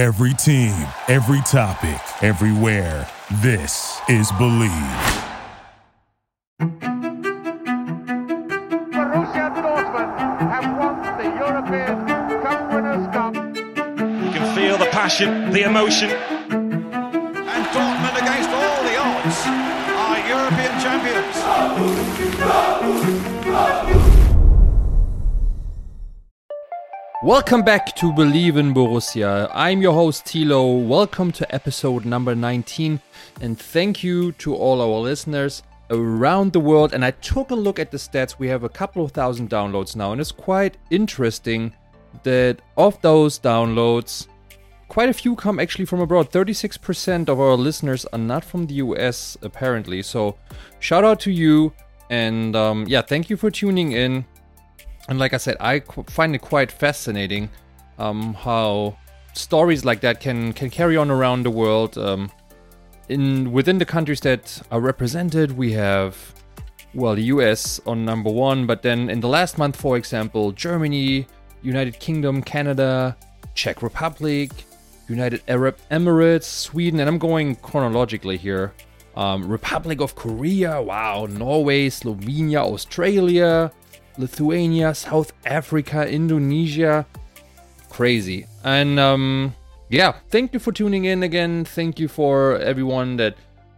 Every team, every topic, everywhere. This is Bleav. Borussia Dortmund have won the European Cup Winners' Cup. You can feel the passion, the emotion. Welcome back to Bleav in Borussia. I'm your host Tilo. Welcome to episode number 19 and thank you to all our listeners around the world. And I took a look at the stats. We have a couple of thousand downloads now and it's quite interesting that of those downloads, quite a few come actually from abroad. 36% of our listeners are not from the US apparently. So shout out to you and um, yeah, thank you for tuning in. And like I said, I qu- find it quite fascinating um, how stories like that can can carry on around the world. Um, in within the countries that are represented, we have well the U.S. on number one, but then in the last month, for example, Germany, United Kingdom, Canada, Czech Republic, United Arab Emirates, Sweden, and I'm going chronologically here. Um, Republic of Korea, wow, Norway, Slovenia, Australia, Lithuania, South Africa, Indonesia. Crazy. And um yeah, thank you for tuning in again. Thank you for everyone that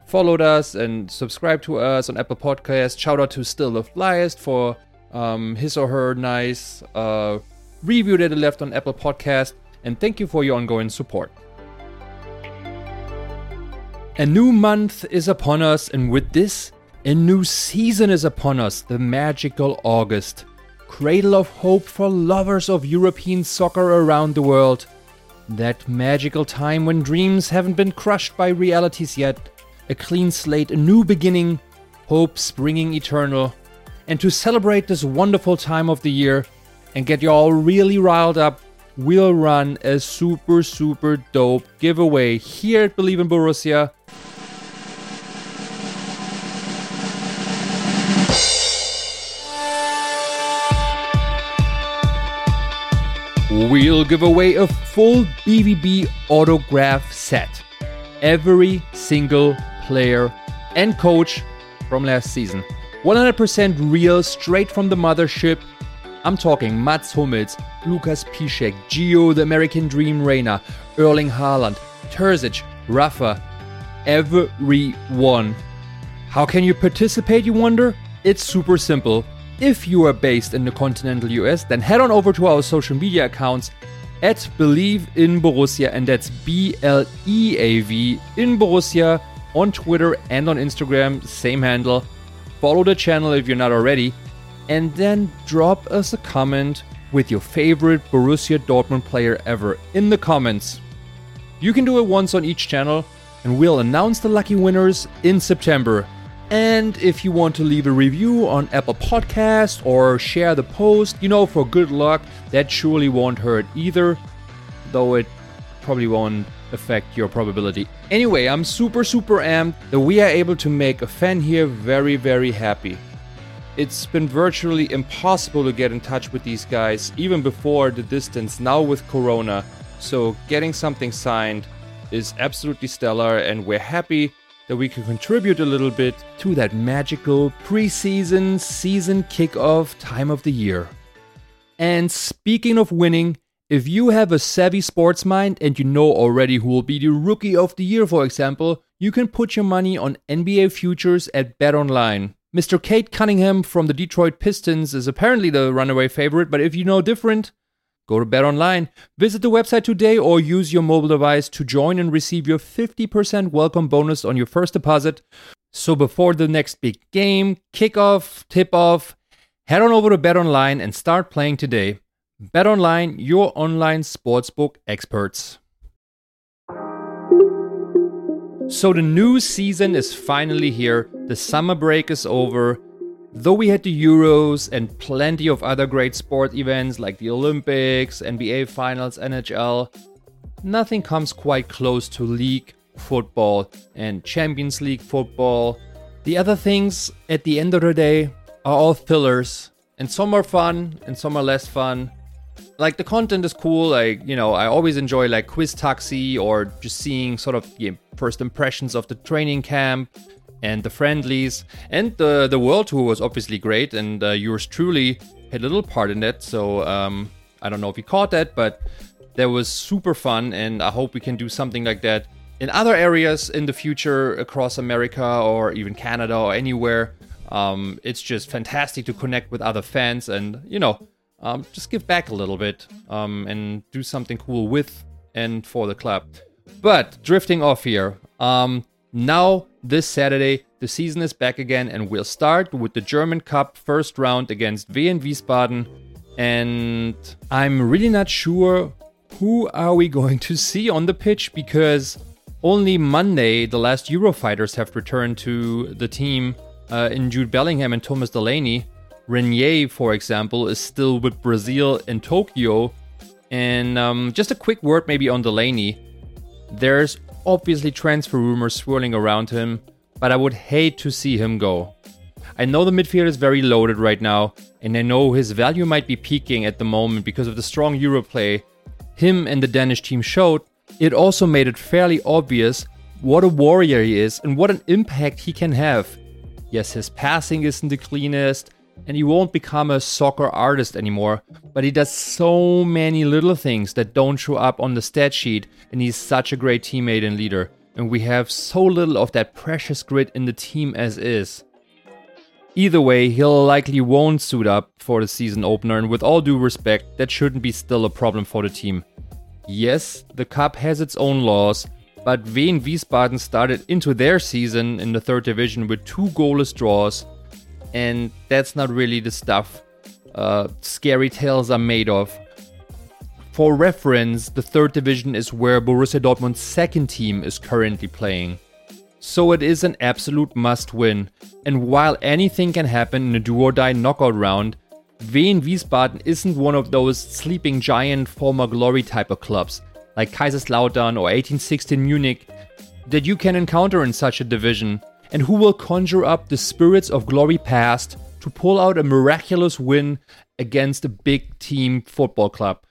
followed us and subscribed to us on Apple Podcasts. Shout out to Still the Flyest for um, his or her nice uh, review that they left on Apple Podcast. And thank you for your ongoing support. A new month is upon us, and with this, a new season is upon us, the magical August. Cradle of hope for lovers of European soccer around the world. That magical time when dreams haven't been crushed by realities yet. A clean slate, a new beginning, hope springing eternal. And to celebrate this wonderful time of the year and get you all really riled up, we'll run a super, super dope giveaway here at Bleav in Borussia. We'll give away a full BVB autograph set. Every single player and coach from last season. 100% real, straight from the mothership. I'm talking Mats Hummels, Lukas Piszczek, Gio, the American Dream Reyna, Erling Haaland, Terzic, Rafa, everyone. How can you participate, you wonder? It's super simple. If you are based in the continental US, then head on over to our social media accounts at Bleav in Borussia, and that's B L E A V in Borussia on Twitter and on Instagram, same handle. Follow the channel if you're not already, and then drop us a comment with your favorite Borussia Dortmund player ever in the comments. You can do it once on each channel, and we'll announce the lucky winners in September. And if you want to leave a review on Apple Podcast or share the post, you know, for good luck, that surely won't hurt either, though it probably won't affect your probability. Anyway, I'm super, super amped that we are able to make a fan here very, very happy. It's been virtually impossible to get in touch with these guys, even before the distance, now with Corona. So, getting something signed is absolutely stellar, and we're happy that we can contribute a little bit to that magical preseason, season kickoff time of the year. And speaking of winning, if you have a savvy sports mind and you know already who will be the rookie of the year, for example, you can put your money on NBA futures at BetOnline. Mr. Cade Cunningham from the Detroit Pistons is apparently the runaway favorite, but if you know different, go to BetOnline. Visit the website today or use your mobile device to join and receive your 50% welcome bonus on your first deposit. So before the next big game, kickoff, tip off, head on over to BetOnline and start playing today. BetOnline, your online sportsbook experts. So the new season is finally here. The summer break is over. Though we had the Euros and plenty of other great sport events like the Olympics, NBA Finals, NHL, nothing comes quite close to league football and Champions League football. The other things, at the end of the day, are all fillers, and some are fun and some are less fun. like the content is cool. Like you know, I always enjoy like quiz taxi or just seeing sort of the first impressions of the training camp and the friendlies and the the world tour was obviously great and uh, yours truly had a little part in that. So um, I don't know if you caught that, but that was super fun, and I hope we can do something like that in other areas in the future across America or even Canada or anywhere. Um, it's just fantastic to connect with other fans and you know um, just give back a little bit um, and do something cool with and for the club. But drifting off here, um, now this Saturday the season is back again, and we'll start with the German Cup first round against Wehen Wiesbaden. And I'm really not sure who are we going to see on the pitch because only Monday the last Eurofighters have returned to the team uh, in Jude Bellingham and Thomas Delaney. Reinier, for example, is still with Brazil in Tokyo. And um, just a quick word maybe on Delaney. There's obviously transfer rumors swirling around him, but I would hate to see him go. I know the midfield is very loaded right now, and I know his value might be peaking at the moment because of the strong Euro play him and the Danish team showed. It also made it fairly obvious what a warrior he is and what an impact he can have. Yes, his passing isn't the cleanest, and he won't become a soccer artist anymore, but he does so many little things that don't show up on the stat sheet, and he's such a great teammate and leader. And we have so little of that precious grit in the team as is. Either way, he'll likely won't suit up for the season opener, and with all due respect, that shouldn't be still a problem for the team. Yes, the cup has its own laws, but Wehen Wiesbaden started into their season in the third division with two goalless draws, and that's not really the stuff uh, scary tales are made of. For reference, the third division is where Borussia Dortmund's second team is currently playing. So it is an absolute must win. And while anything can happen in a do or die knockout round, Wehen Wiesbaden isn't one of those sleeping giant former glory type of clubs, like Kaiserslautern or 1860 Munich, that you can encounter in such a division, and who will conjure up the spirits of glory past to pull out a miraculous win against a big team football club.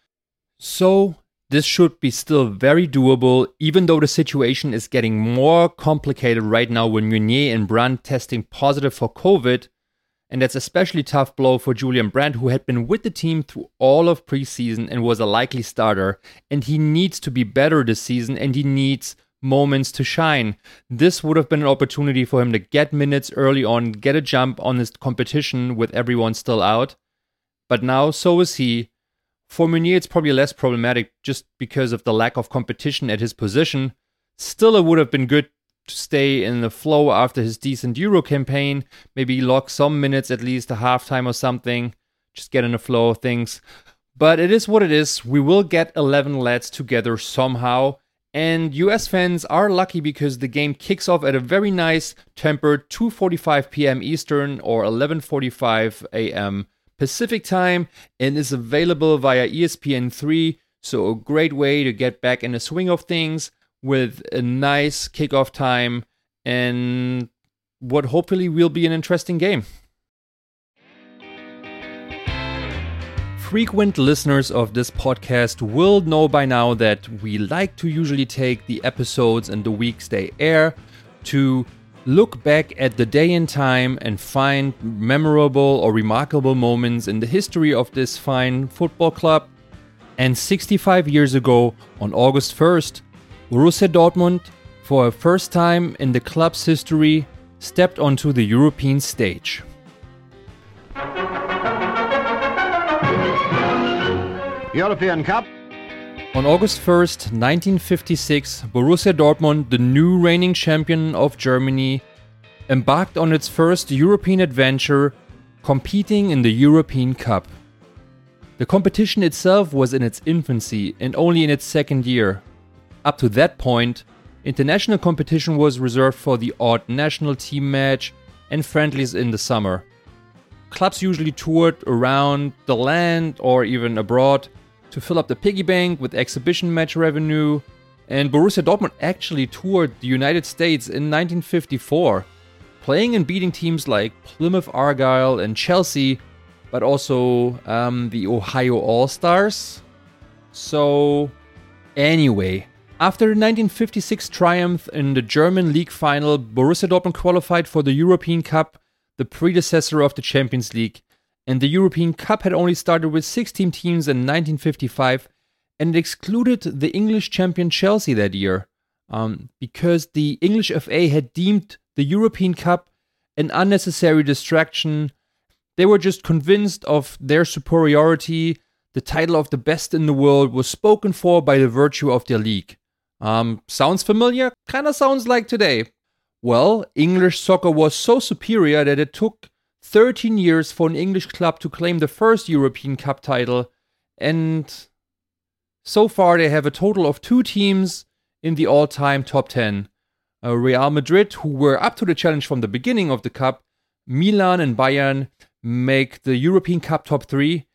So, this should be still very doable, even though the situation is getting more complicated right now with Meunier and Brandt testing positive for COVID. And that's especially tough blow for Julian Brandt, who had been with the team through all of preseason and was a likely starter. And he needs to be better this season and he needs moments to shine. This would have been an opportunity for him to get minutes early on, get a jump on his competition with everyone still out. But now, so is he. For Meunier, it's probably less problematic just because of the lack of competition at his position. Still, it would have been good to stay in the flow after his decent Euro campaign, maybe lock some minutes at least a halftime or something, just get in the flow of things. But it is what it is. We will get 11 lads together somehow. And US fans are lucky because the game kicks off at a very nice tempered 2:45 p.m. Eastern or 11:45 a.m. Pacific time and is available via ESPN3. So, a great way to get back in the swing of things with a nice kickoff time and what hopefully will be an interesting game. Frequent listeners of this podcast will know by now that we like to usually take the episodes and the weeks they air to look back at the day and time and find memorable or remarkable moments in the history of this fine football club. And 65 years ago, on August 1st, Borussia Dortmund, for a first time in the club's history, stepped onto the European stage. European Cup on August 1st, 1956, Borussia Dortmund, the new reigning champion of Germany, embarked on its first European adventure, competing in the European Cup. The competition itself was in its infancy and only in its second year. Up to that point, international competition was reserved for the odd national team match and friendlies in the summer. Clubs usually toured around the land or even abroad to fill up the piggy bank with exhibition match revenue. And Borussia Dortmund actually toured the United States in 1954, playing and beating teams like Plymouth Argyle and Chelsea, but also um, the Ohio All Stars. So, anyway, after the 1956 triumph in the German League final, Borussia Dortmund qualified for the European Cup, the predecessor of the Champions League. And the European Cup had only started with 16 teams in 1955, and it excluded the English champion Chelsea that year, um, because the English FA had deemed the European Cup an unnecessary distraction. They were just convinced of their superiority. The title of the best in the world was spoken for by the virtue of their league. Um, sounds familiar? Kinda sounds like today. Well, English soccer was so superior that it took 13 years for an English club to claim the first European Cup title, and so far they have a total of two teams in the all time top 10 uh, Real Madrid, who were up to the challenge from the beginning of the Cup, Milan and Bayern make the European Cup top three.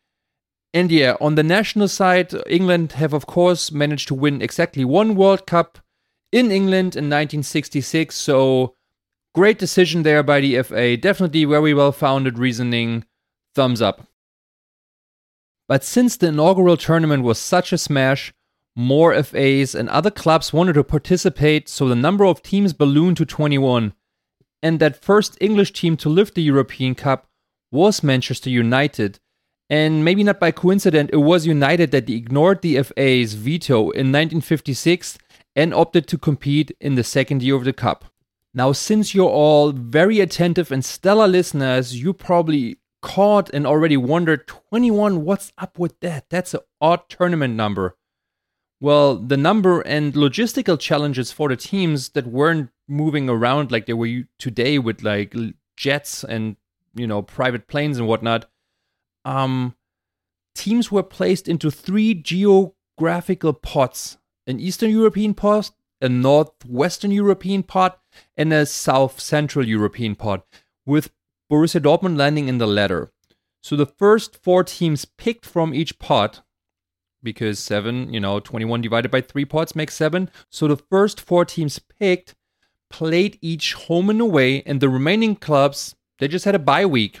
And yeah, on the national side, England have of course managed to win exactly one World Cup in England in 1966. So great decision there by the FA. Definitely very well founded reasoning. Thumbs up. But since the inaugural tournament was such a smash, more FAs and other clubs wanted to participate, so the number of teams ballooned to 21. And that first English team to lift the European Cup was Manchester United. And maybe not by coincidence, it was United that ignored the FA's veto in 1956 and opted to compete in the second year of the Cup. Now, since you're all very attentive and stellar listeners, you probably caught and already wondered 21, what's up with that? That's an odd tournament number. Well, the number and logistical challenges for the teams that weren't moving around like they were today with like jets and you know private planes and whatnot, um, teams were placed into three geographical pots: an Eastern European pot, a Northwestern European pot, and a South Central European pot, with Borussia Dortmund landing in the latter. So the first four teams picked from each pot because seven, you know, 21 divided by three pots makes seven. So the first four teams picked played each home and away, and the remaining clubs, they just had a bye week.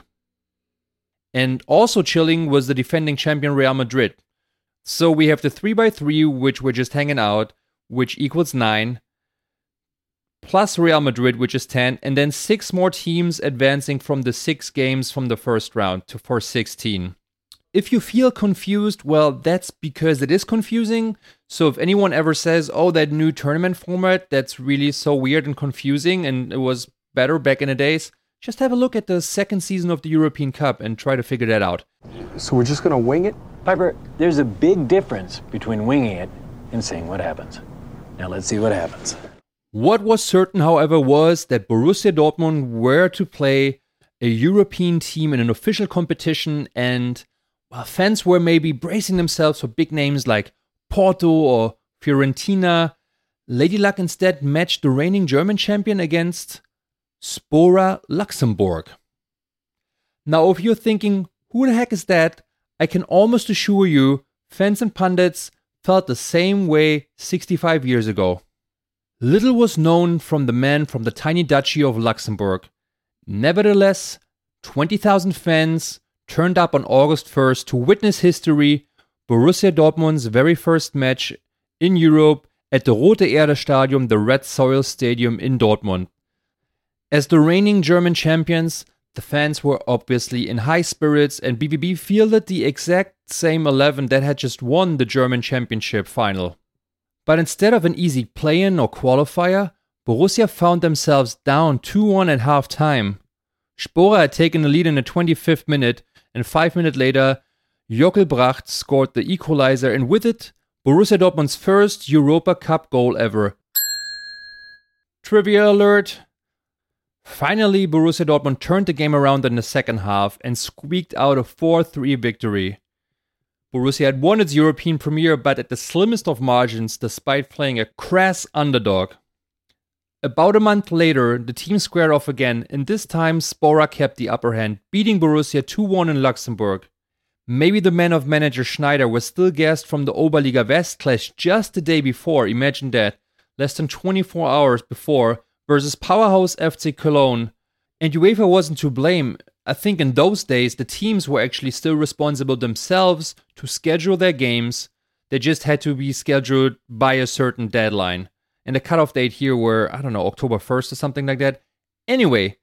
And also chilling was the defending champion Real Madrid. So we have the 3 by 3 which we're just hanging out, which equals 9, plus Real Madrid, which is 10, and then six more teams advancing from the six games from the first round to for 16. If you feel confused, well, that's because it is confusing. So if anyone ever says, oh, that new tournament format, that's really so weird and confusing and it was better back in the days, just have a look at the second season of the European Cup and try to figure that out. So we're just going to wing it? Piper, there's a big difference between winging it and seeing what happens. Now let's see what happens. What was certain, however, was that Borussia Dortmund were to play a European team in an official competition and while fans were maybe bracing themselves for big names like Porto or Fiorentina, Lady Luck instead matched the reigning German champion against Spora Luxembourg. Now, if you're thinking, who the heck is that? I can almost assure you, fans and pundits felt the same way 65 years ago. Little was known from the man from the tiny duchy of Luxembourg. Nevertheless, 20,000 fans turned up on August 1st to witness history, Borussia Dortmund's very first match in Europe at the Rote Erde Stadium, the Red Soil Stadium in Dortmund. As the reigning German champions, the fans were obviously in high spirits, and BVB fielded the exact same 11 that had just won the German championship final. But instead of an easy play in or qualifier, Borussia found themselves down 2 1 at half time. Spora had taken the lead in the 25th minute and five minutes later, Jockel Bracht scored the equalizer, and with it, Borussia Dortmund's first Europa Cup goal ever. Trivia alert! Finally, Borussia Dortmund turned the game around in the second half and squeaked out a 4 3 victory. Borussia had won its European premiere, but at the slimmest of margins despite playing a crass underdog. About a month later, the team squared off again, and this time Spora kept the upper hand, beating Borussia 2 1 in Luxembourg. Maybe the man of manager Schneider was still gassed from the Oberliga West clash just the day before, imagine that, less than 24 hours before, versus powerhouse FC Cologne. And UEFA wasn't to blame. I think in those days, the teams were actually still responsible themselves to schedule their games. They just had to be scheduled by a certain deadline. And the cutoff date here were, I don't know, October 1st or something like that. Anyway,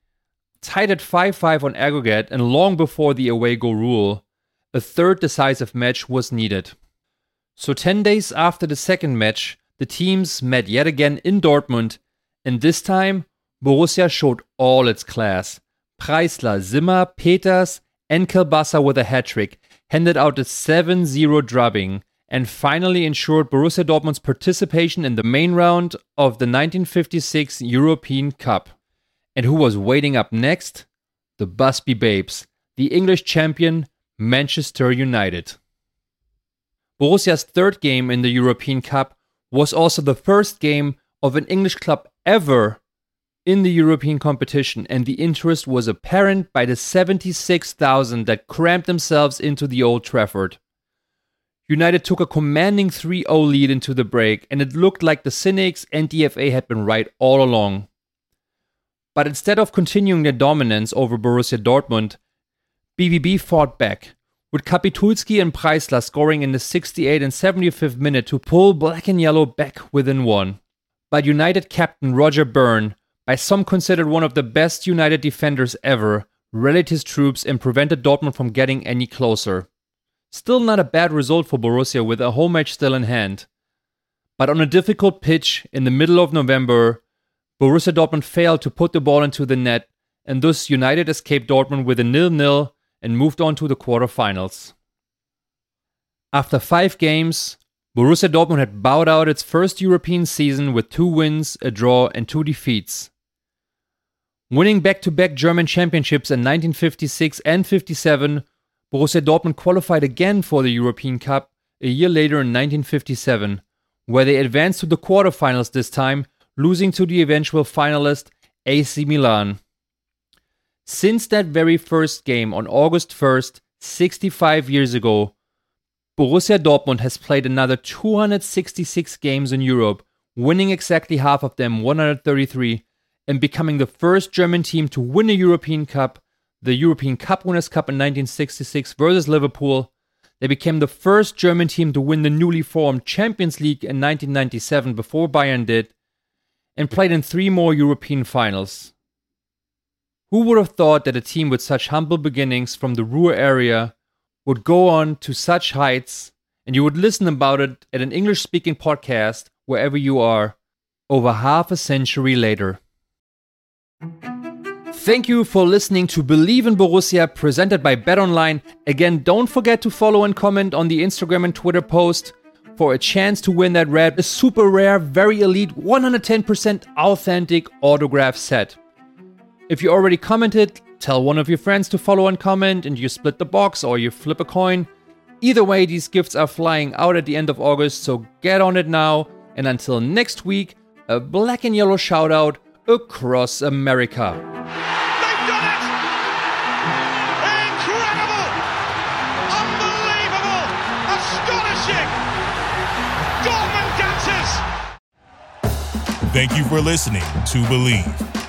tied at 5 5 on aggregate, and long before the away goal rule, a third decisive match was needed. So, 10 days after the second match, the teams met yet again in Dortmund, and this time, Borussia showed all its class. Preisler, Zimmer, Peters, and Kelbassa with a hat trick handed out a 7 0 drubbing and finally ensured Borussia Dortmund's participation in the main round of the 1956 European Cup. And who was waiting up next? The Busby Babes, the English champion Manchester United. Borussia's third game in the European Cup was also the first game of an English club ever in the European competition, and the interest was apparent by the 76,000 that crammed themselves into the Old Trafford. United took a commanding 3 0 lead into the break, and it looked like the Cynics and DFA had been right all along. But instead of continuing their dominance over Borussia Dortmund, BVB fought back, with Kapitulski and Preisler scoring in the 68th and 75th minute to pull black and yellow back within one. But United captain Roger Byrne by some considered one of the best United defenders ever, rallied his troops and prevented Dortmund from getting any closer. Still not a bad result for Borussia with a home match still in hand. But on a difficult pitch in the middle of November, Borussia Dortmund failed to put the ball into the net, and thus United escaped Dortmund with a nil-nil and moved on to the quarterfinals. After five games, Borussia Dortmund had bowed out its first European season with two wins, a draw, and two defeats. Winning back to back German championships in 1956 and 57, Borussia Dortmund qualified again for the European Cup a year later in 1957, where they advanced to the quarterfinals this time, losing to the eventual finalist AC Milan. Since that very first game on August 1st, 65 years ago, Borussia Dortmund has played another 266 games in Europe, winning exactly half of them, 133, and becoming the first German team to win a European Cup, the European Cup Winners' Cup in 1966 versus Liverpool. They became the first German team to win the newly formed Champions League in 1997 before Bayern did, and played in three more European finals. Who would have thought that a team with such humble beginnings from the Ruhr area would go on to such heights, and you would listen about it at an English speaking podcast wherever you are, over half a century later. Thank you for listening to Bleav in Borussia presented by BetOnline. Again, don't forget to follow and comment on the Instagram and Twitter post for a chance to win that red, a super rare, very elite, 110% authentic autograph set. If you already commented, tell one of your friends to follow and comment, and you split the box or you flip a coin. Either way, these gifts are flying out at the end of August, so get on it now. And until next week, a black and yellow shout out across America. They've done it! Incredible! Unbelievable! Astonishing! Dortmund dancers! Thank you for listening to Bleav.